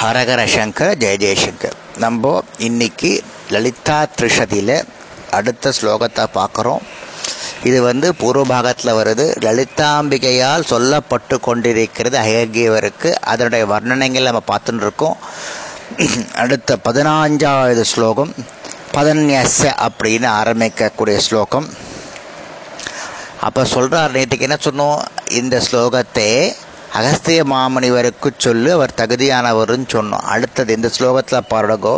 ஹரஹர சங்கர் ஜெய ஜெயசங்கர் நம்ம இன்னைக்கு லலிதா த்ரிஷதியில் அடுத்த ஸ்லோகத்தை பார்க்குறோம். இது வந்து பூர்வ பாகத்தில் வருது. லலிதாம்பிகையால் சொல்லப்பட்டு கொண்டிருக்கிறது அயகியவருக்கு அதனுடைய வர்ணனைகள் நம்ம பார்த்துட்டு இருக்கோம். அடுத்த பதினாஞ்சாவது ஸ்லோகம் பதன்யச அப்படின்னு ஆரம்பிக்கக்கூடிய ஸ்லோகம். அப்போ சொல்கிறார் நேற்றுக்கு என்ன சொன்னோம்? இந்த ஸ்லோகத்தை அகஸ்திய மாமணிவருக்கு சொல்லு அவர் தகுதியானவர்னு சொன்னோம். அடுத்தது இந்த ஸ்லோகத்தில் பாருடகோ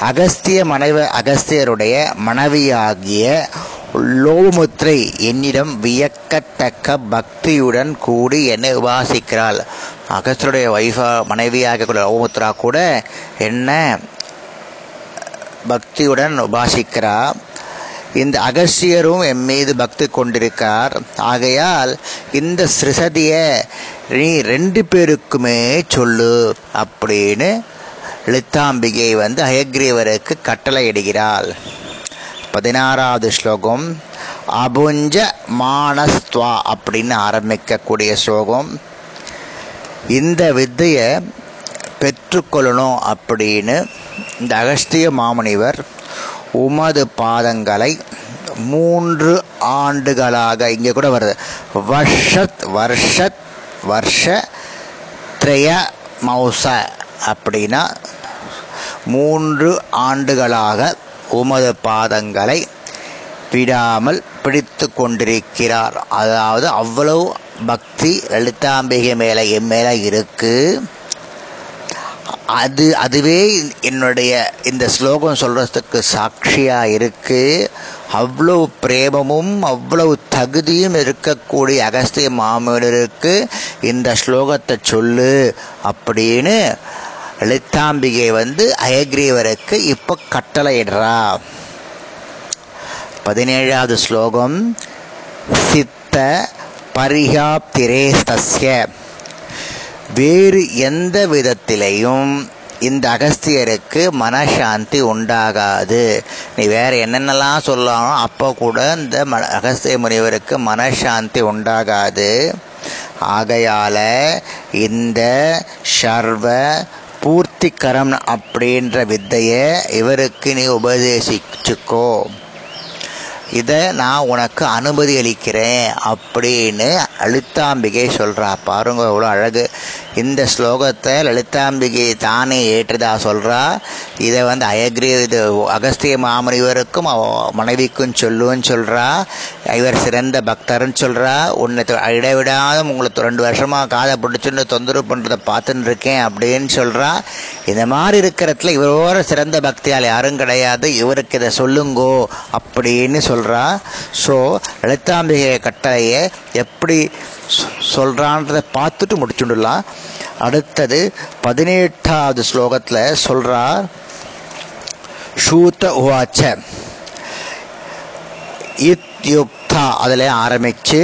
அகஸ்திய மனைவ அகஸ்தியருடைய மனைவியாகிய லோமுத்ரை என்னிடம் வியக்கத்தக்க பக்தியுடன் கூடி என்னை உபாசிக்கிறாள். அகஸ்தியருடைய வைஃபா மனைவியாக லோமுத்ரா கூட என்ன பக்தியுடன் உபாசிக்கிறா. இந்த அகஸ்தியரும் என் மீது பக்தி கொண்டிருக்கார். ஆகையால் இந்த சிறுசதிய நீ ரெண்டு பேருக்குமே சொல்லு அப்படின்னு லலிதாம்பிகை வந்து அயக்ரீவருக்கு கட்டளை இடுகிறாள் பதினாறாவது ஸ்லோகம். அபுஞ்ச மானஸ்துவா அப்படின்னு ஆரம்பிக்கக்கூடிய ஸ்லோகம். இந்த வித்தையை பெற்றுக்கொள்ளணும் அப்படின்னு இந்த அகஸ்திய மாமுனிவர் உமது பாதங்களை மூன்று ஆண்டுகளாக இங்கே கூட வருது வர்ஷத் வர்ஷத் வருஷ திரைய மௌச அப்படின்னா மூன்று ஆண்டுகளாக உமது பாதங்களை விடாமல் பிடித்து கொண்டிருக்கிறார். அதாவது அவ்வளவு பக்தி லலிதாம்பிகை மேலே என் மேலே இருக்குது அது அதுவே என்னுடைய இந்த ஸ்லோகம் சொல்கிறதுக்கு சாட்சியாக இருக்குது அவ்வளவு பிரேமமும் அவ்வளவு தகுதியும் இருக்கக்கூடிய அகஸ்திய மாமனருக்கு இந்த ஸ்லோகத்தை சொல்லு அப்படின்னு லலிதாம்பிகை வந்து அயக்ரீவருக்கு இப்போ கட்டளையிடுறா. பதினேழாவது ஸ்லோகம் சித்த பரிகாப்திரேஸ்தஸ்ய வேறு எந்த விதத்திலையும் இந்த அகஸ்தியருக்கு மனசாந்தி உண்டாகாது. நீ வேற என்னென்னலாம் சொல்லலாம் அப்போ கூட இந்த ம அகஸ்திய முனிவருக்கு மனசாந்தி உண்டாகாது. ஆகையால இந்த சர்வ பூர்த்திகரம் அப்படின்ற வித்தையை இவருக்கு நீ உபதேசிச்சுக்கோ. இதை நான் உனக்கு அனுமதி அளிக்கிறேன் அப்படின்னு அழுத்தாம்பிகை சொல்கிறா பாருங்க எவ்வளோ அழகு. இந்த ஸ்லோகத்தை லலிதாம்பிகை தானே ஏற்றதா சொல்கிறா இதை வந்து அயக்ரி இது அகஸ்திய மாமனிவருக்கும் மனைவிக்கும் சொல்லுன்னு சொல்கிறா இவர் சிறந்த பக்தர்னு சொல்கிறா உன்னை இடைவிடாத உங்களுக்கு ரெண்டு வருஷமாக காதை பிடிச்சுன்னு தொந்தரவு பண்ணுறதை பார்த்துன்னு இருக்கேன் அப்படின்னு சொல்கிறா இந்த மாதிரி இருக்கிறத்துல இவரோட சிறந்த பக்தியால் யாரும் கிடையாது. இவருக்கு இதை சொல்லுங்கோ அப்படின்னு சொல்கிறா ஸோ லலிதாம்பிகை கட்டளையை எப்படி சொல்கிறான்றதை பார்த்துட்டு முடிச்சுடலாம். அடுத்தது பதினெட்டாவது ஸ்லோகத்தில் சொல்கிறார் ஷூத்த உவாச்ச. இத்யுக்தா அதில் ஆரம்பித்து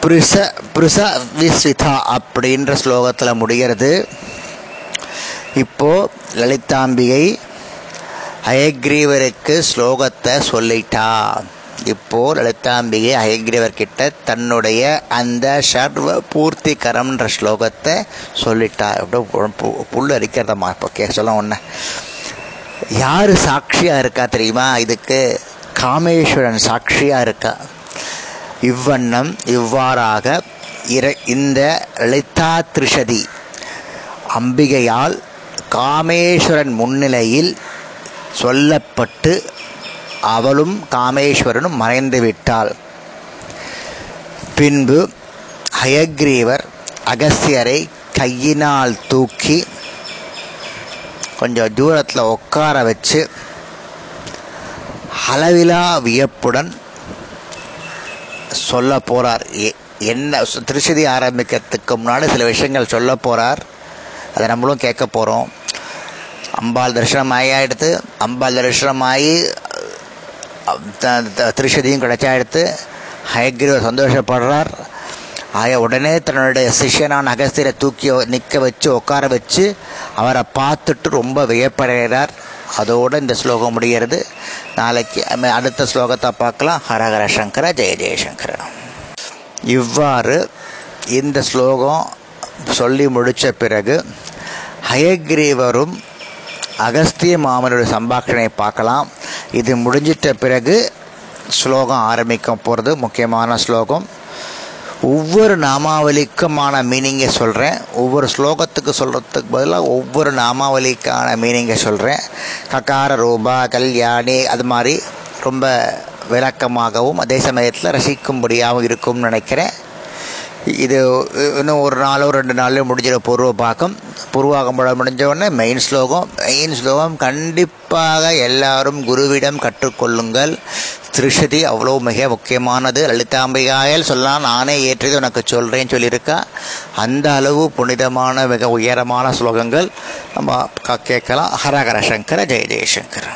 பிரிச பிரிச விஸ்விதா அப்படின்ற ஸ்லோகத்தில் முடிகிறது. இப்போது லலிதாம்பிகை அயக்ரீவருக்கு ஸ்லோகத்தை சொல்லிட்டா. இப்போ லலிதாம்பிகை அயக்ரீவர் கிட்ட தன்னுடைய அந்த சர்வ பூர்த்தி கரம்ன்ற ஸ்லோகத்தை சொல்லிட்டா எப்படியோ புல் அரிக்கிறதம்மா இப்போ கே சொல்ல ஒன்று யார் சாட்சியாக இருக்கா தெரியுமா? இதுக்கு காமேஸ்வரன் சாட்சியாக இருக்கா? இவ்வண்ணம் இவ்வாறாக இர இந்த லலிதா திரிஷதி அம்பிகையால் காமேஸ்வரன் முன்னிலையில் சொல்லப்பட்டு அவளும் காமேஸ்வரனும் மறைந்து விட்டாள். பின்பு ஹயக்ரீவர் அகஸ்தியரை கையினால் தூக்கி கொஞ்சம் தூரத்தில் உட்கார வச்சு அளவிலா வியப்புடன் சொல்ல போகிறார் என்ன திருச்சதி ஆரம்பிக்கிறதுக்கு முன்னாடி சில விஷயங்கள் சொல்ல போகிறார் அதை நம்மளும் கேட்க போகிறோம் அம்பாள் தரிசனம் ஆகி ஆகியாயிடுத்து அம்பாள் தரிசனம் ஆகி திருஷதியும் கிடைச்சாயிடுத்து ஹயக்ரீவர் சந்தோஷப்படுறார். ஆக உடனே தன்னுடைய சிஷ்யனான அகஸ்தியரை தூக்கி நிற்க வச்சு உட்கார வச்சு அவரை பார்த்துட்டு ரொம்ப வியப்படைகிறார். அதோடு இந்த ஸ்லோகம் முடிகிறது. நாளைக்கு அடுத்த ஸ்லோகத்தை பார்க்கலாம். ஹரஹர சங்கர ஜெய ஜெயசங்கர இவ்வாறு இந்த ஸ்லோகம் சொல்லி முடித்த பிறகு ஹயக்ரீவரும் அகஸ்திய மாமனுடைய சம்பாஷணையை பார்க்கலாம். இது முடிஞ்சிட்ட பிறகு ஸ்லோகம் ஆரம்பிக்க போகிறது முக்கியமான ஸ்லோகம். ஒவ்வொரு நாமாவளிக்குமான மீனிங்கை சொல்கிறேன் ஒவ்வொரு ஸ்லோகத்துக்கு சொல்கிறதுக்கு பதிலாக ஒவ்வொரு நாமாவளிக்கான மீனிங்கை சொல்கிறேன் ககார ரூபா கல்யாணி அது மாதிரி ரொம்ப விளக்கமாகவும் அதே சமயத்தில் ரசிக்கும்படியாகவும் இருக்கும்னு நினைக்கிறேன். இது இன்னும் ஒரு நாளோ ரெண்டு நாளோ முடிஞ்சிட பூர்வ பாக்கம் பூர்வாகம் முடிஞ்சவுடனே மெயின் ஸ்லோகம் மெயின் ஸ்லோகம் கண்டிப்பாக எல்லாரும் குருவிடம் கற்றுக்கொள்ளுங்கள். திருஷதி அவ்வளோ மிக முக்கியமானது. லலிதாம்பிகாயல் சொல்லலாம் நானே ஏற்றது உனக்கு சொல்கிறேன்னு சொல்லியிருக்கா. அந்த அளவு புனிதமான மிக உயரமான ஸ்லோகங்கள். நம்ம கேட்கலாம். ஹரஹர சங்கர ஜெய ஜெயசங்கர்